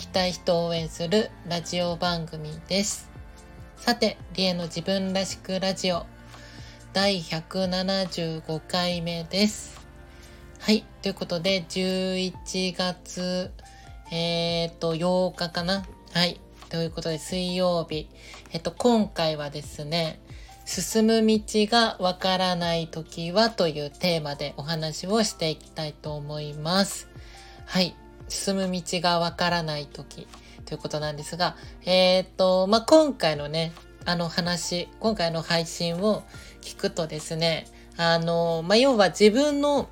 きたい人を応援するラジオ番組です。さて、リエの自分らしくラジオ第175回目です。はい。ということで、11月、えっ、と、8日かなはい。ということで、水曜日。えっと、今回はですね、進む道がわからない時はというテーマでお話をしていきたいと思います。はい。進む道がわからない時ということなんですが、えっ、と、まあ、今回のね、あの話、今回の配信を聞くとですね、あの、まあ、要は自分の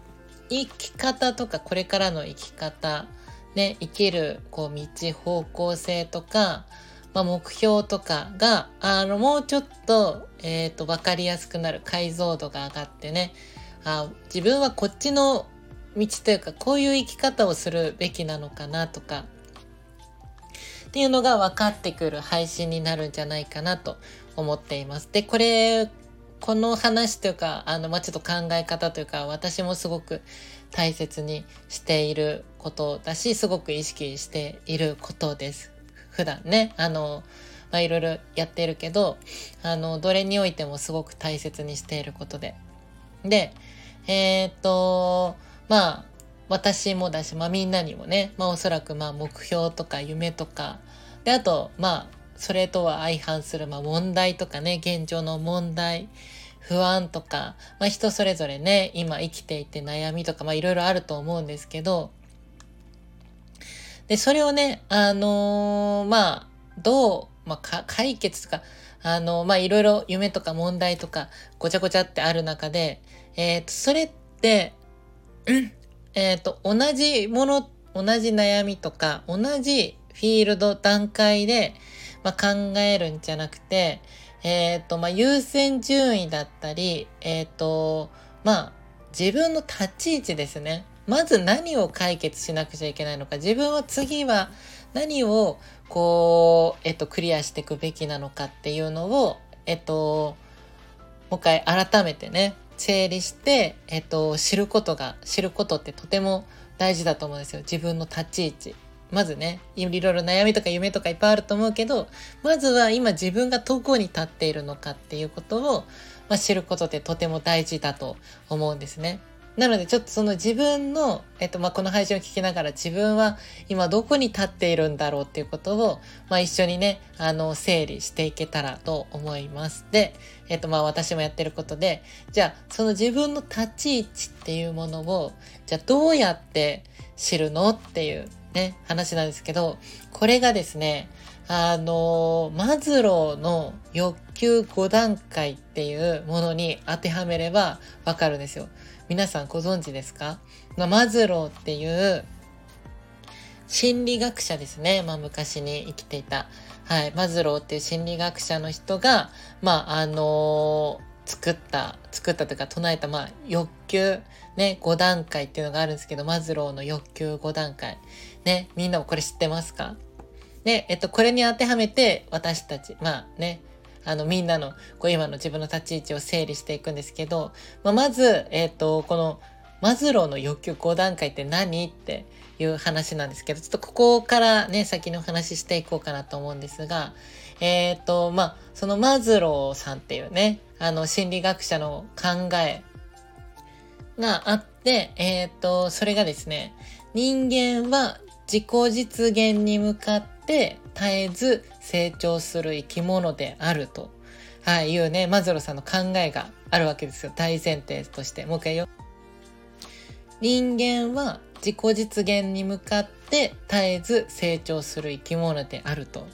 生き方とか、これからの生き方、ね、生きる、こう、道、方向性とか、まあ、目標とかが、あの、もうちょっと、えっ、ー、と、わかりやすくなる解像度が上がってね、あ自分はこっちの道というか、こういう生き方をするべきなのかなとか、っていうのが分かってくる配信になるんじゃないかなと思っています。で、これ、この話というか、あの、まあ、ちょっと考え方というか、私もすごく大切にしていることだし、すごく意識していることです。普段ね、あの、まあ、いろいろやってるけど、あの、どれにおいてもすごく大切にしていることで。で、えー、っと、まあ、私もだし、まあみんなにもね、まあおそらくまあ目標とか夢とか、で、あと、まあ、それとは相反する、まあ問題とかね、現状の問題、不安とか、まあ人それぞれね、今生きていて悩みとか、まあいろいろあると思うんですけど、で、それをね、あのー、まあ、どう、まあ、解決とか、あのー、まあ、いろいろ夢とか問題とか、ごちゃごちゃってある中で、えっ、ー、と、それって、えっ、と、同じもの、同じ悩みとか、同じフィールド段階で、まあ、考えるんじゃなくて、えっ、と、まあ、優先順位だったり、えっ、と、まあ、自分の立ち位置ですね。まず何を解決しなくちゃいけないのか、自分は次は何をこう、えっと、クリアしていくべきなのかっていうのを、えっと、もう一回改めてね、整理して、えっと、知ることが、知ることってとても大事だと思うんですよ。自分の立ち位置。まずね、いろいろ悩みとか夢とかいっぱいあると思うけど、まずは今自分がどこに立っているのかっていうことを、まあ、知ることってとても大事だと思うんですね。なのでちょっとその自分の、えっと、まあ、この配信を聞きながら自分は今どこに立っているんだろうっていうことを、まあ、一緒にね、あの、整理していけたらと思います。で、えっと、まあ、私もやってることで、じゃあ、その自分の立ち位置っていうものを、じゃあどうやって知るのっていうね、話なんですけど、これがですね、あの、マズローの欲求5段階っていうものに当てはめればわかるんですよ。皆さんご存知ですか、ま、マズローっていう心理学者ですね。まあ昔に生きていた。はい。マズローっていう心理学者の人が、まああのー、作った、作ったというか唱えた、まあ欲求、ね、5段階っていうのがあるんですけど、マズローの欲求5段階。ね、みんなもこれ知ってますか？で、えっと、これに当てはめて私たち、まあね、あの、みんなの、こう、今の自分の立ち位置を整理していくんですけど、まあ、まず、えっ、ー、と、この、マズローの欲求5段階って何っていう話なんですけど、ちょっとここからね、先の話ししていこうかなと思うんですが、えっ、ー、と、まあ、そのマズローさんっていうね、あの、心理学者の考えがあって、えっ、ー、と、それがですね、人間は自己実現に向かって絶えず成長する生き物であると、はい、いうね、マズローさんの考えがあるわけですよ。大前提として。もう一回よ。人間は自己実現に向かって絶えず成長する生き物であると。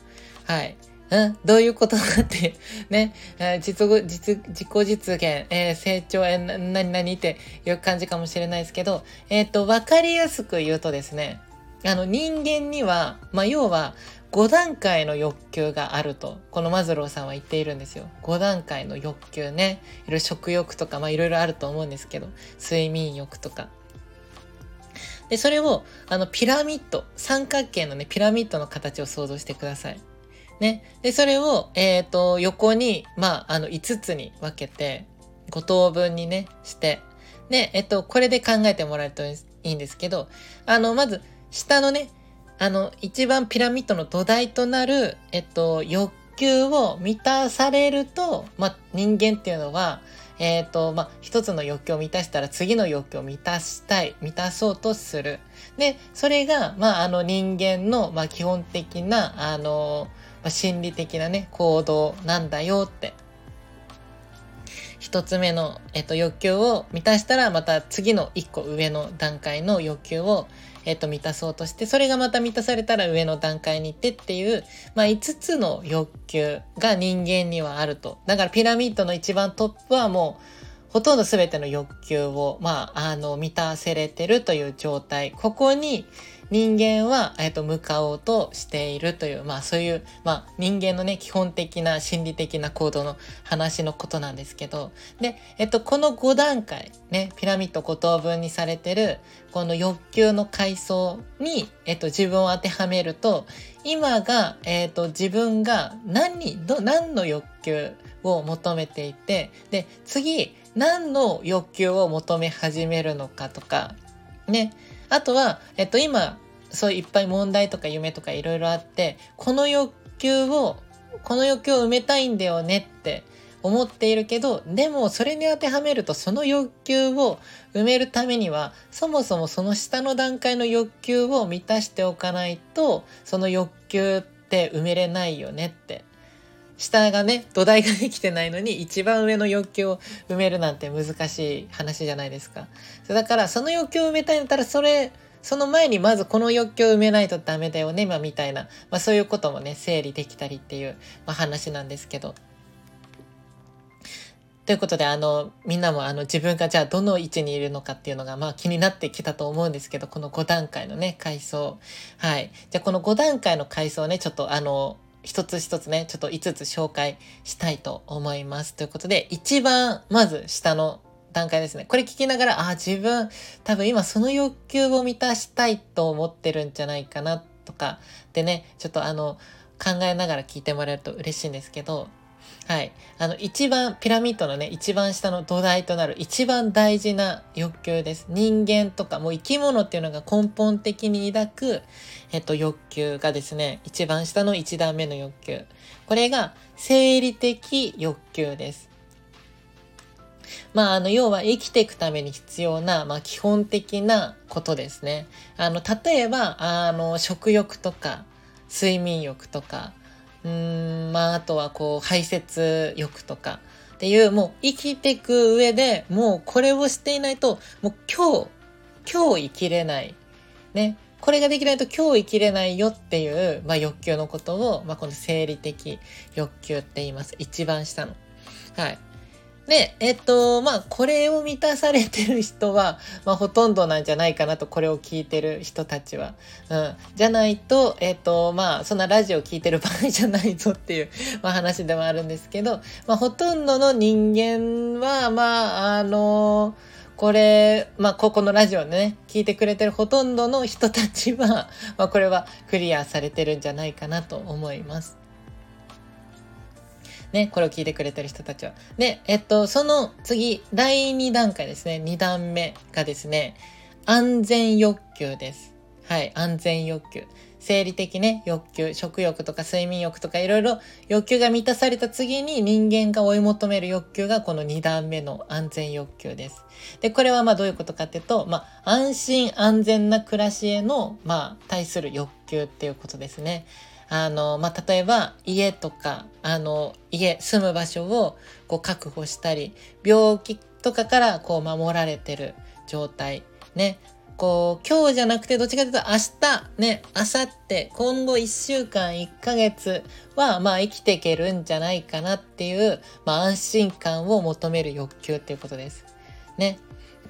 はい。うん、どういうことかって ね、実実自己実現、えー、成長、えー、何々っていう感じかもしれないですけど、えっ、ー、と、わかりやすく言うとですね、あの人間には、まあ、要は5段階の欲求があると、このマズローさんは言っているんですよ。5段階の欲求ね。いろいろ食欲とか、まあいろいろあると思うんですけど、睡眠欲とか。で、それを、あの、ピラミッド、三角形のね、ピラミッドの形を想像してください。ね。で、それを、えっ、ー、と、横に、まあ、あの、5つに分けて、5等分にね、して、で、えっと、これで考えてもらえるといいんですけど、あの、まず、下のね、あの、一番ピラミッドの土台となる、えっと、欲求を満たされると、ま、人間っていうのは、えっ、ー、と、ま、一つの欲求を満たしたら次の欲求を満たしたい、満たそうとする。で、それが、まあ、の人間の、ま、基本的な、あの、ま、心理的なね、行動なんだよって一つ目の、えっと、欲求を満たしたら、また次の一個上の段階の欲求を、えっと、満たそうとして、それがまた満たされたら上の段階に行ってっていう、まあ、5つの欲求が人間にはあると。だからピラミッドの一番トップはもう、ほとんど全ての欲求を、まあ、あの、満たせれてるという状態。ここに、人間は、えっと、向かおうとしているという、まあそういう、まあ人間のね、基本的な心理的な行動の話のことなんですけど、で、えっと、この5段階、ね、ピラミッド5等分にされてる、この欲求の階層に、えっと、自分を当てはめると、今が、えっと、自分が何、ど、何の欲求を求めていて、で、次、何の欲求を求め始めるのかとか、ね。あとは、えっと、今、そういっぱい問題とか夢とかいろいろあって、この欲求を、この欲求を埋めたいんだよねって思っているけど、でもそれに当てはめるとその欲求を埋めるためには、そもそもその下の段階の欲求を満たしておかないと、その欲求って埋めれないよねって。下がね、土台ができてないのに一番上の欲求を埋めるなんて難しい話じゃないですか。だからその欲求を埋めたいんだったらそれその前にまずこの欲求を埋めないとダメだよね、まあ、みたいな、まあ、そういうこともね、整理できたりっていう、まあ、話なんですけど。ということで、あの、みんなもあの自分がじゃあどの位置にいるのかっていうのがまあ気になってきたと思うんですけど、この5段階のね、階層。はい。じゃあこの5段階の階層ね、ちょっとあの、一つ一つね、ちょっと5つ紹介したいと思います。ということで、一番まず下の段階ですね。これ聞きながら、あ、自分、多分今その欲求を満たしたいと思ってるんじゃないかなとか、でね、ちょっとあの、考えながら聞いてもらえると嬉しいんですけど、はい。あの、一番、ピラミッドのね、一番下の土台となる一番大事な欲求です。人間とか、もう生き物っていうのが根本的に抱く、えっと、欲求がですね、一番下の一段目の欲求。これが、生理的欲求です。まあ、あの、要は生きていくために必要な、まあ、基本的なことですね。あの、例えば、あの、食欲とか、睡眠欲とか、うん、まあ、あとはこう、排泄欲とか、っていう、もう生きていく上でもうこれをしていないと、もう今日、今日生きれない。ね。これができないと今日生きれないよっていう、まあ、欲求のことを、まあ、この生理的欲求って言います。一番下の。はい。で、えっと、まあ、これを満たされてる人は、まあ、ほとんどなんじゃないかなと、これを聞いてる人たちは。うん。じゃないと、えっと、まあ、そんなラジオ聞いてる場合じゃないぞっていう、まあ、話ではあるんですけど、まあ、ほとんどの人間は、まあ、あのこれ、まあ、ここのラジオね、聞いてくれてるほとんどの人たちは、まあ、これはクリアされてるんじゃないかなと思います。ね、これを聞いてくれてる人たちは。で、えっと、その次、第2段階ですね。2段目がですね、安全欲求です。はい、安全欲求。生理的ね、欲求、食欲とか睡眠欲とかいろいろ欲求が満たされた次に人間が追い求める欲求がこの2段目の安全欲求です。で、これはまあどういうことかっていうと、まあ安心安全な暮らしへの、まあ対する欲求っていうことですね。あの、まあ、例えば家とか、あの、家、住む場所をこう確保したり、病気とかからこう守られてる状態。ね。こう、今日じゃなくてどっちかというと明日、ね、明後日、今後1週間、1ヶ月は、まあ生きていけるんじゃないかなっていう、まあ安心感を求める欲求っていうことです。ね。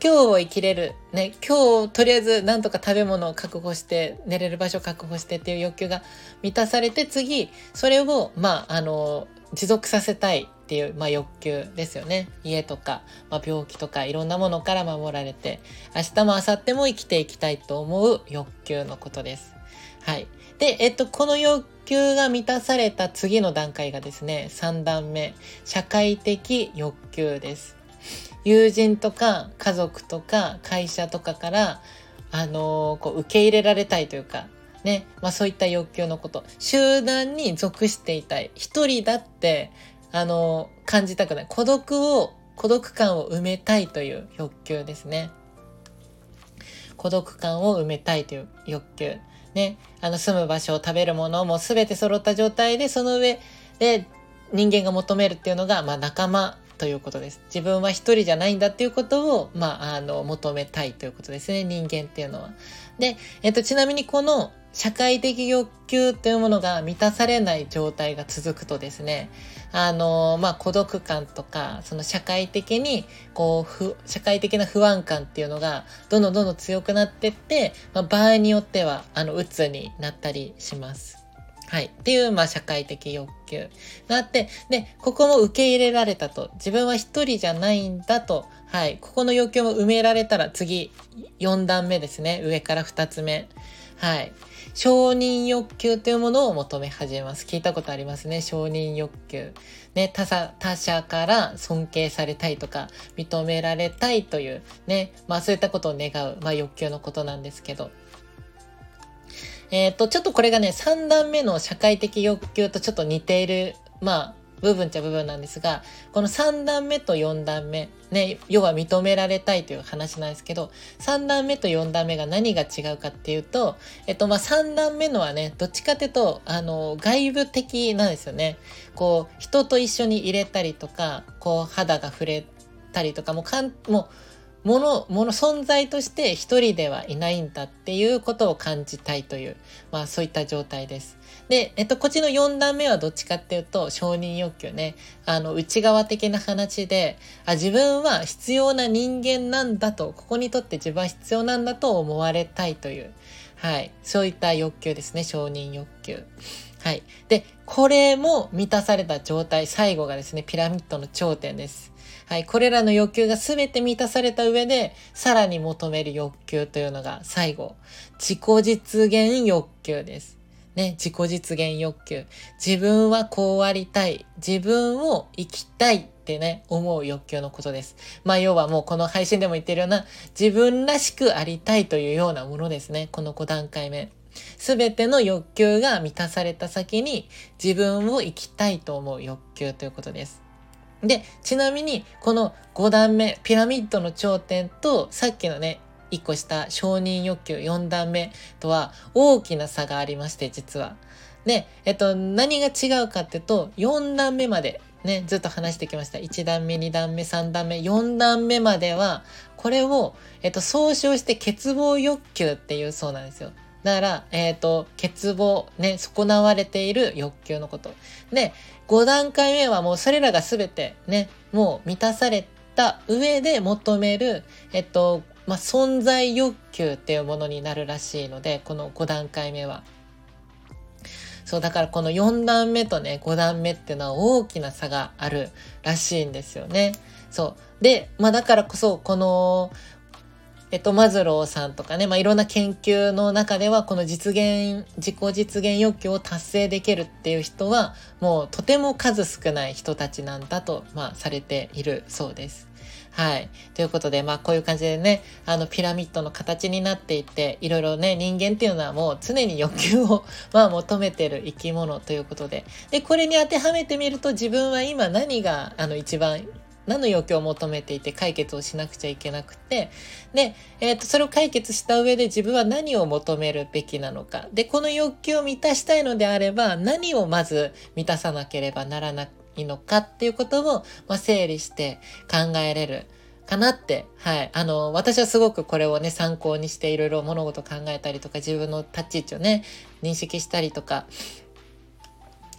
今日を生きれる。ね、今日とりあえずなんとか食べ物を確保して、寝れる場所を確保してっていう欲求が満たされて、次、それを、まあ、あの、持続させたいっていう、まあ、欲求ですよね。家とか、まあ、病気とかいろんなものから守られて、明日も明後日も生きていきたいと思う欲求のことです。はい。で、えっと、この欲求が満たされた次の段階がですね、3段目、社会的欲求です。友人とか家族とか会社とかから、あのー、こう受け入れられたいというか、ね、まあそういった欲求のこと。集団に属していたい。一人だって、あのー、感じたくない。孤独を、孤独感を埋めたいという欲求ですね。孤独感を埋めたいという欲求。ね、あの住む場所を食べるものも全て揃った状態で、その上で人間が求めるっていうのが、まあ仲間ということです。自分は一人じゃないんだっていうことを、まあ、あの、求めたいということですね。人間っていうのは。で、えっと、ちなみにこの社会的欲求というものが満たされない状態が続くとですね、あの、まあ、孤独感とか、その社会的に、こう、ふ、社会的な不安感っていうのが、どんどんどんどん強くなってって、まあ、場合によっては、あの、鬱になったりします。はい。っていう、まあ、社会的欲求があって、で、ここも受け入れられたと。自分は一人じゃないんだと。はい。ここの欲求も埋められたら次、4段目ですね。上から2つ目。はい。承認欲求というものを求め始めます。聞いたことありますね。承認欲求。ね、他者、他者から尊敬されたいとか、認められたいという、ね、まあそういったことを願う、まあ欲求のことなんですけど。えっ、ー、と、ちょっとこれがね、3段目の社会的欲求とちょっと似ている、まあ、部分っちゃ部分なんですが、この3段目と4段目、ね、要は認められたいという話なんですけど、3段目と4段目が何が違うかっていうと、えっと、まあ、3段目のはね、どっちかっていうと、あの、外部的なんですよね。こう、人と一緒に入れたりとか、こう、肌が触れたりとか、もうかん、もう、もの、もの存在として一人ではいないんだっていうことを感じたいという、まあそういった状態です。で、えっと、こっちの4段目はどっちかっていうと、承認欲求ね。あの、内側的な話で、あ、自分は必要な人間なんだと、ここにとって自分は必要なんだと思われたいという、はい。そういった欲求ですね。承認欲求。はい。で、これも満たされた状態、最後がですね、ピラミッドの頂点です。はい、これらの欲求が全て満たされた上で、さらに求める欲求というのが最後、自己実現欲求です。ね、自己実現欲求。自分はこうありたい。自分を生きたいってね、思う欲求のことです。まあ要はもうこの配信でも言ってるような、自分らしくありたいというようなものですね。この5段階目。すべての欲求が満たされた先に自分を生きたいと思う欲求ということです。で、ちなみに、この5段目、ピラミッドの頂点と、さっきのね、1個下、承認欲求4段目とは大きな差がありまして、実は。で、えっと、何が違うかっていうと、4段目まで、ね、ずっと話してきました。1段目、2段目、3段目、4段目までは、これを、えっと、総称して欠乏欲求っていうそうなんですよ。だから、えっ、ー、と、欠乏、ね、損なわれている欲求のこと。で、5段階目はもうそれらが全てね、もう満たされた上で求める、えっと、まあ、存在欲求っていうものになるらしいので、この5段階目は。そう、だからこの4段目とね、5段目っていうのは大きな差があるらしいんですよね。そう。で、まあだからこそ、このえっと、マズローさんとかね、まあ、いろんな研究の中では、この実現、自己実現欲求を達成できるっていう人は、もうとても数少ない人たちなんだと、まあ、されているそうです。はい。ということで、まあ、こういう感じでね、あの、ピラミッドの形になっていて、いろいろね、人間っていうのはもう常に欲求を、まあ、求めてる生き物ということで。で、これに当てはめてみると、自分は今何が、あの、一番何の欲求を求めていて解決をしなくちゃいけなくて、で、えっ、ー、と、それを解決した上で自分は何を求めるべきなのか。で、この欲求を満たしたいのであれば、何をまず満たさなければならないのかっていうことを、まあ、整理して考えれる。かなって、はい。あの、私はすごくこれをね、参考にしていろいろ物事考えたりとか、自分の立ち位置をね、認識したりとか、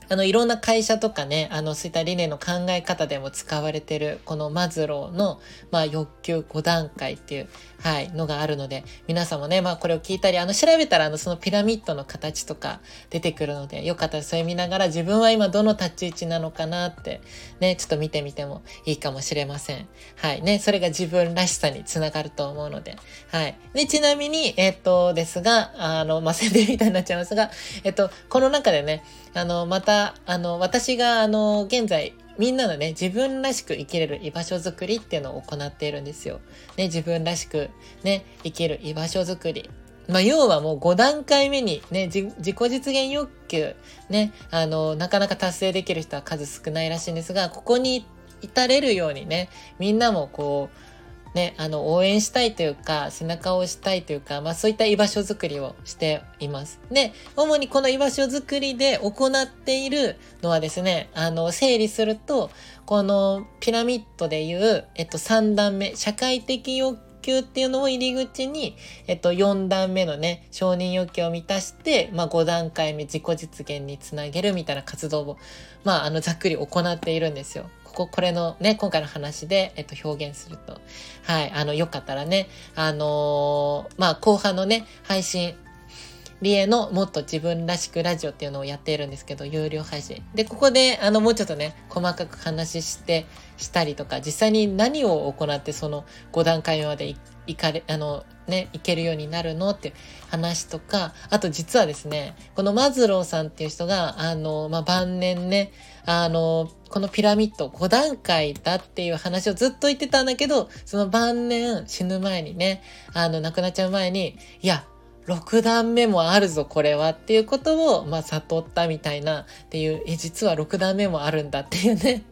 あの、いろんな会社とかね、あの、そういった理念の考え方でも使われてる、このマズローの、まあ、欲求5段階っていう、はい、のがあるので、皆さんもね、まあ、これを聞いたり、あの、調べたら、あの、そのピラミッドの形とか出てくるので、よかったらそれ見ながら、自分は今どの立ち位置なのかなって、ね、ちょっと見てみてもいいかもしれません。はい、ね、それが自分らしさにつながると思うので、はい。で、ちなみに、えっと、ですが、あの、まあ、宣伝みたいになっちゃいますが、えっと、この中でね、あの、また、あの、私が、あの、現在、みんなのね、自分らしく生きれる居場所づくりっていうのを行っているんですよ。ね、自分らしくね、生きる居場所づくり。まあ、要はもう5段階目にね、自己実現欲求、ね、あの、なかなか達成できる人は数少ないらしいんですが、ここに至れるようにね、みんなもこう、ね、あの、応援したいというか、背中を押したいというか、まあそういった居場所づくりをしています。で、主にこの居場所づくりで行っているのはですね、あの、整理すると、このピラミッドでいう、えっと、3段目、社会的欲求っていうのを入り口に、えっと、4段目のね、承認欲求を満たして、まあ、5段階目自己実現につなげるみたいな活動を、まあ、あの、ざっくり行っているんですよ。こ、これのね、今回の話で、えっと、表現すると。はい。あの、よかったらね、あのー、まあ、後半のね、配信、リエのもっと自分らしくラジオっていうのをやっているんですけど、有料配信。で、ここで、あの、もうちょっとね、細かく話して、したりとか、実際に何を行ってその5段階までいかれ、あの、ね、いけるようになるのっていう話とか、あと実はですね、このマズローさんっていう人が、あの、まあ、晩年ね、あの、このピラミッド5段階だっていう話をずっと言ってたんだけど、その晩年死ぬ前にね、あの、亡くなっちゃう前に、いや、6段目もあるぞ、これはっていうことを、まあ、悟ったみたいなっていう、え、実は6段目もあるんだっていうね。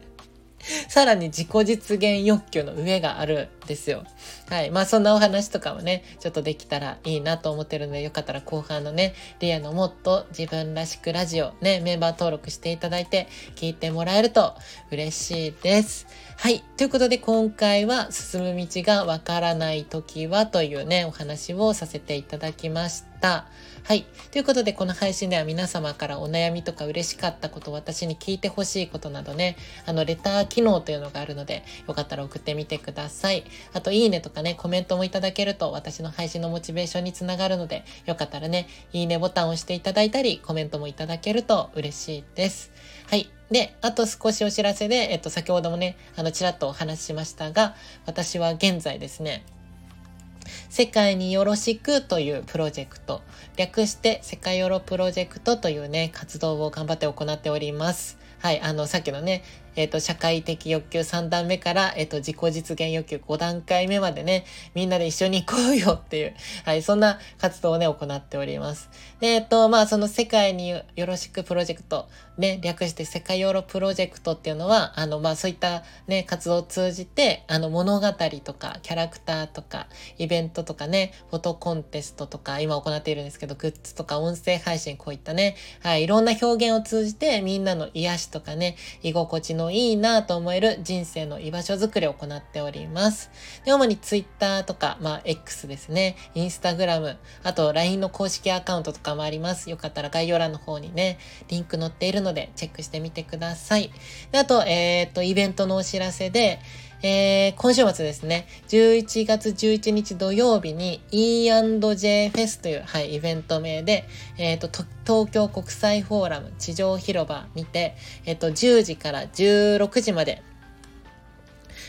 さらに自己実現欲求の上があるんですよ。はい。まあそんなお話とかもね、ちょっとできたらいいなと思ってるので、よかったら後半のね、リアのもっと自分らしくラジオね、メンバー登録していただいて聞いてもらえると嬉しいです。はい。ということで今回は進む道がわからない時はというね、お話をさせていただきました。はい。ということで、この配信では皆様からお悩みとか嬉しかったこと、私に聞いてほしいことなどね、あの、レター機能というのがあるので、よかったら送ってみてください。あと、いいねとかね、コメントもいただけると、私の配信のモチベーションにつながるので、よかったらね、いいねボタンを押していただいたり、コメントもいただけると嬉しいです。はい。で、あと少しお知らせで、えっと、先ほどもね、あの、ちらっとお話ししましたが、私は現在ですね、世界によろしくというプロジェクト、略して世界ヨロプロジェクトというね、活動を頑張って行っております。はい、あの、さっきのね、えっ、ー、と、社会的欲求3段目から、えっ、ー、と、自己実現欲求5段階目までね、みんなで一緒に行こうよっていう、はい、そんな活動をね、行っております。で、えっ、ー、と、まあ、その世界によろしくプロジェクト、ね、略して世界ヨーロプロジェクトっていうのは、あの、まあ、そういったね、活動を通じて、あの、物語とか、キャラクターとか、イベントとかね、フォトコンテストとか、今行っているんですけど、グッズとか音声配信、こういったね、はい、いろんな表現を通じて、みんなの癒しとかね、居心地のいいなと思える人生の居場所づくりを行っております。で、主に Twitter とか、まあ、X ですね、Instagram、あと LINE の公式アカウントとかもあります。よかったら概要欄の方にね、リンク載っているのでチェックしてみてください。であと、えっ、と、イベントのお知らせで、えー、今週末ですね、11月11日土曜日に E&J フェスという、はい、イベント名で、えっ、ー、と、東京国際フォーラム地上広場にて、えっ、ー、と、10時から16時まで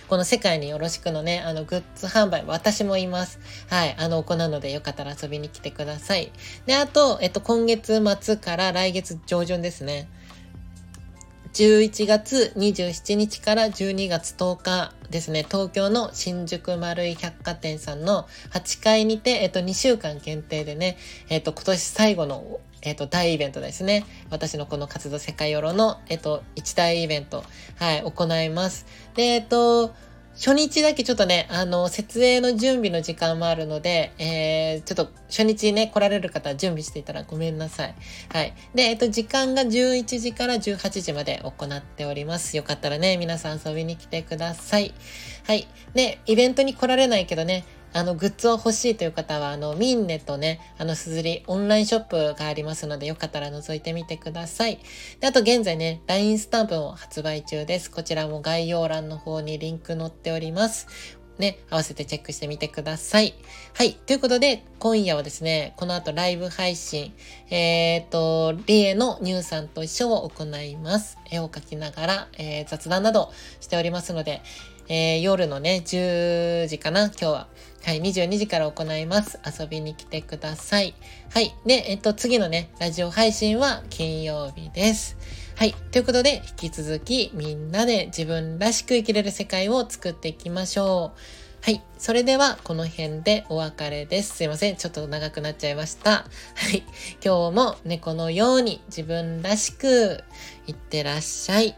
この世界によろしくのね、あの、グッズ販売、私もいます。はい、あの、行うのでよかったら遊びに来てください。で、あと、えっと、今月末から来月上旬ですね。11月27日から12月10日ですね、東京の新宿丸井百貨店さんの8階にて、えっと、2週間限定でね、えっと、今年最後のえっ、と、大イベントですね。私のこの活動世界よろの、えっ、と、一大イベント、はい、行います。で、えっ、と、初日だけちょっとね、あの、設営の準備の時間もあるので、えー、ちょっと初日ね、来られる方準備していたらごめんなさい。はい。で、えっと、時間が11時から18時まで行っております。よかったらね、皆さん遊びに来てください。はい。で、イベントに来られないけどね、あの、グッズを欲しいという方は、あの、ミンネとね、あの、すずり、オンラインショップがありますので、よかったら覗いてみてください。で、あと現在ね、LINE スタンプも発売中です。こちらも概要欄の方にリンク載っております。ね、合わせてチェックしてみてください。はい。ということで、今夜はですね、この後ライブ配信、えっ、ー、と、リエのニューさんと一緒を行います。絵を描きながら、えー、雑談などしておりますので、えー、夜のね、10時かな、今日は。はい、22時から行います。遊びに来てください。はい。で、えっと、次のね、ラジオ配信は金曜日です。はい。ということで、引き続きみんなで自分らしく生きれる世界を作っていきましょう。はい。それでは、この辺でお別れです。すいません。ちょっと長くなっちゃいました。はい。今日も猫のように自分らしくいってらっしゃい。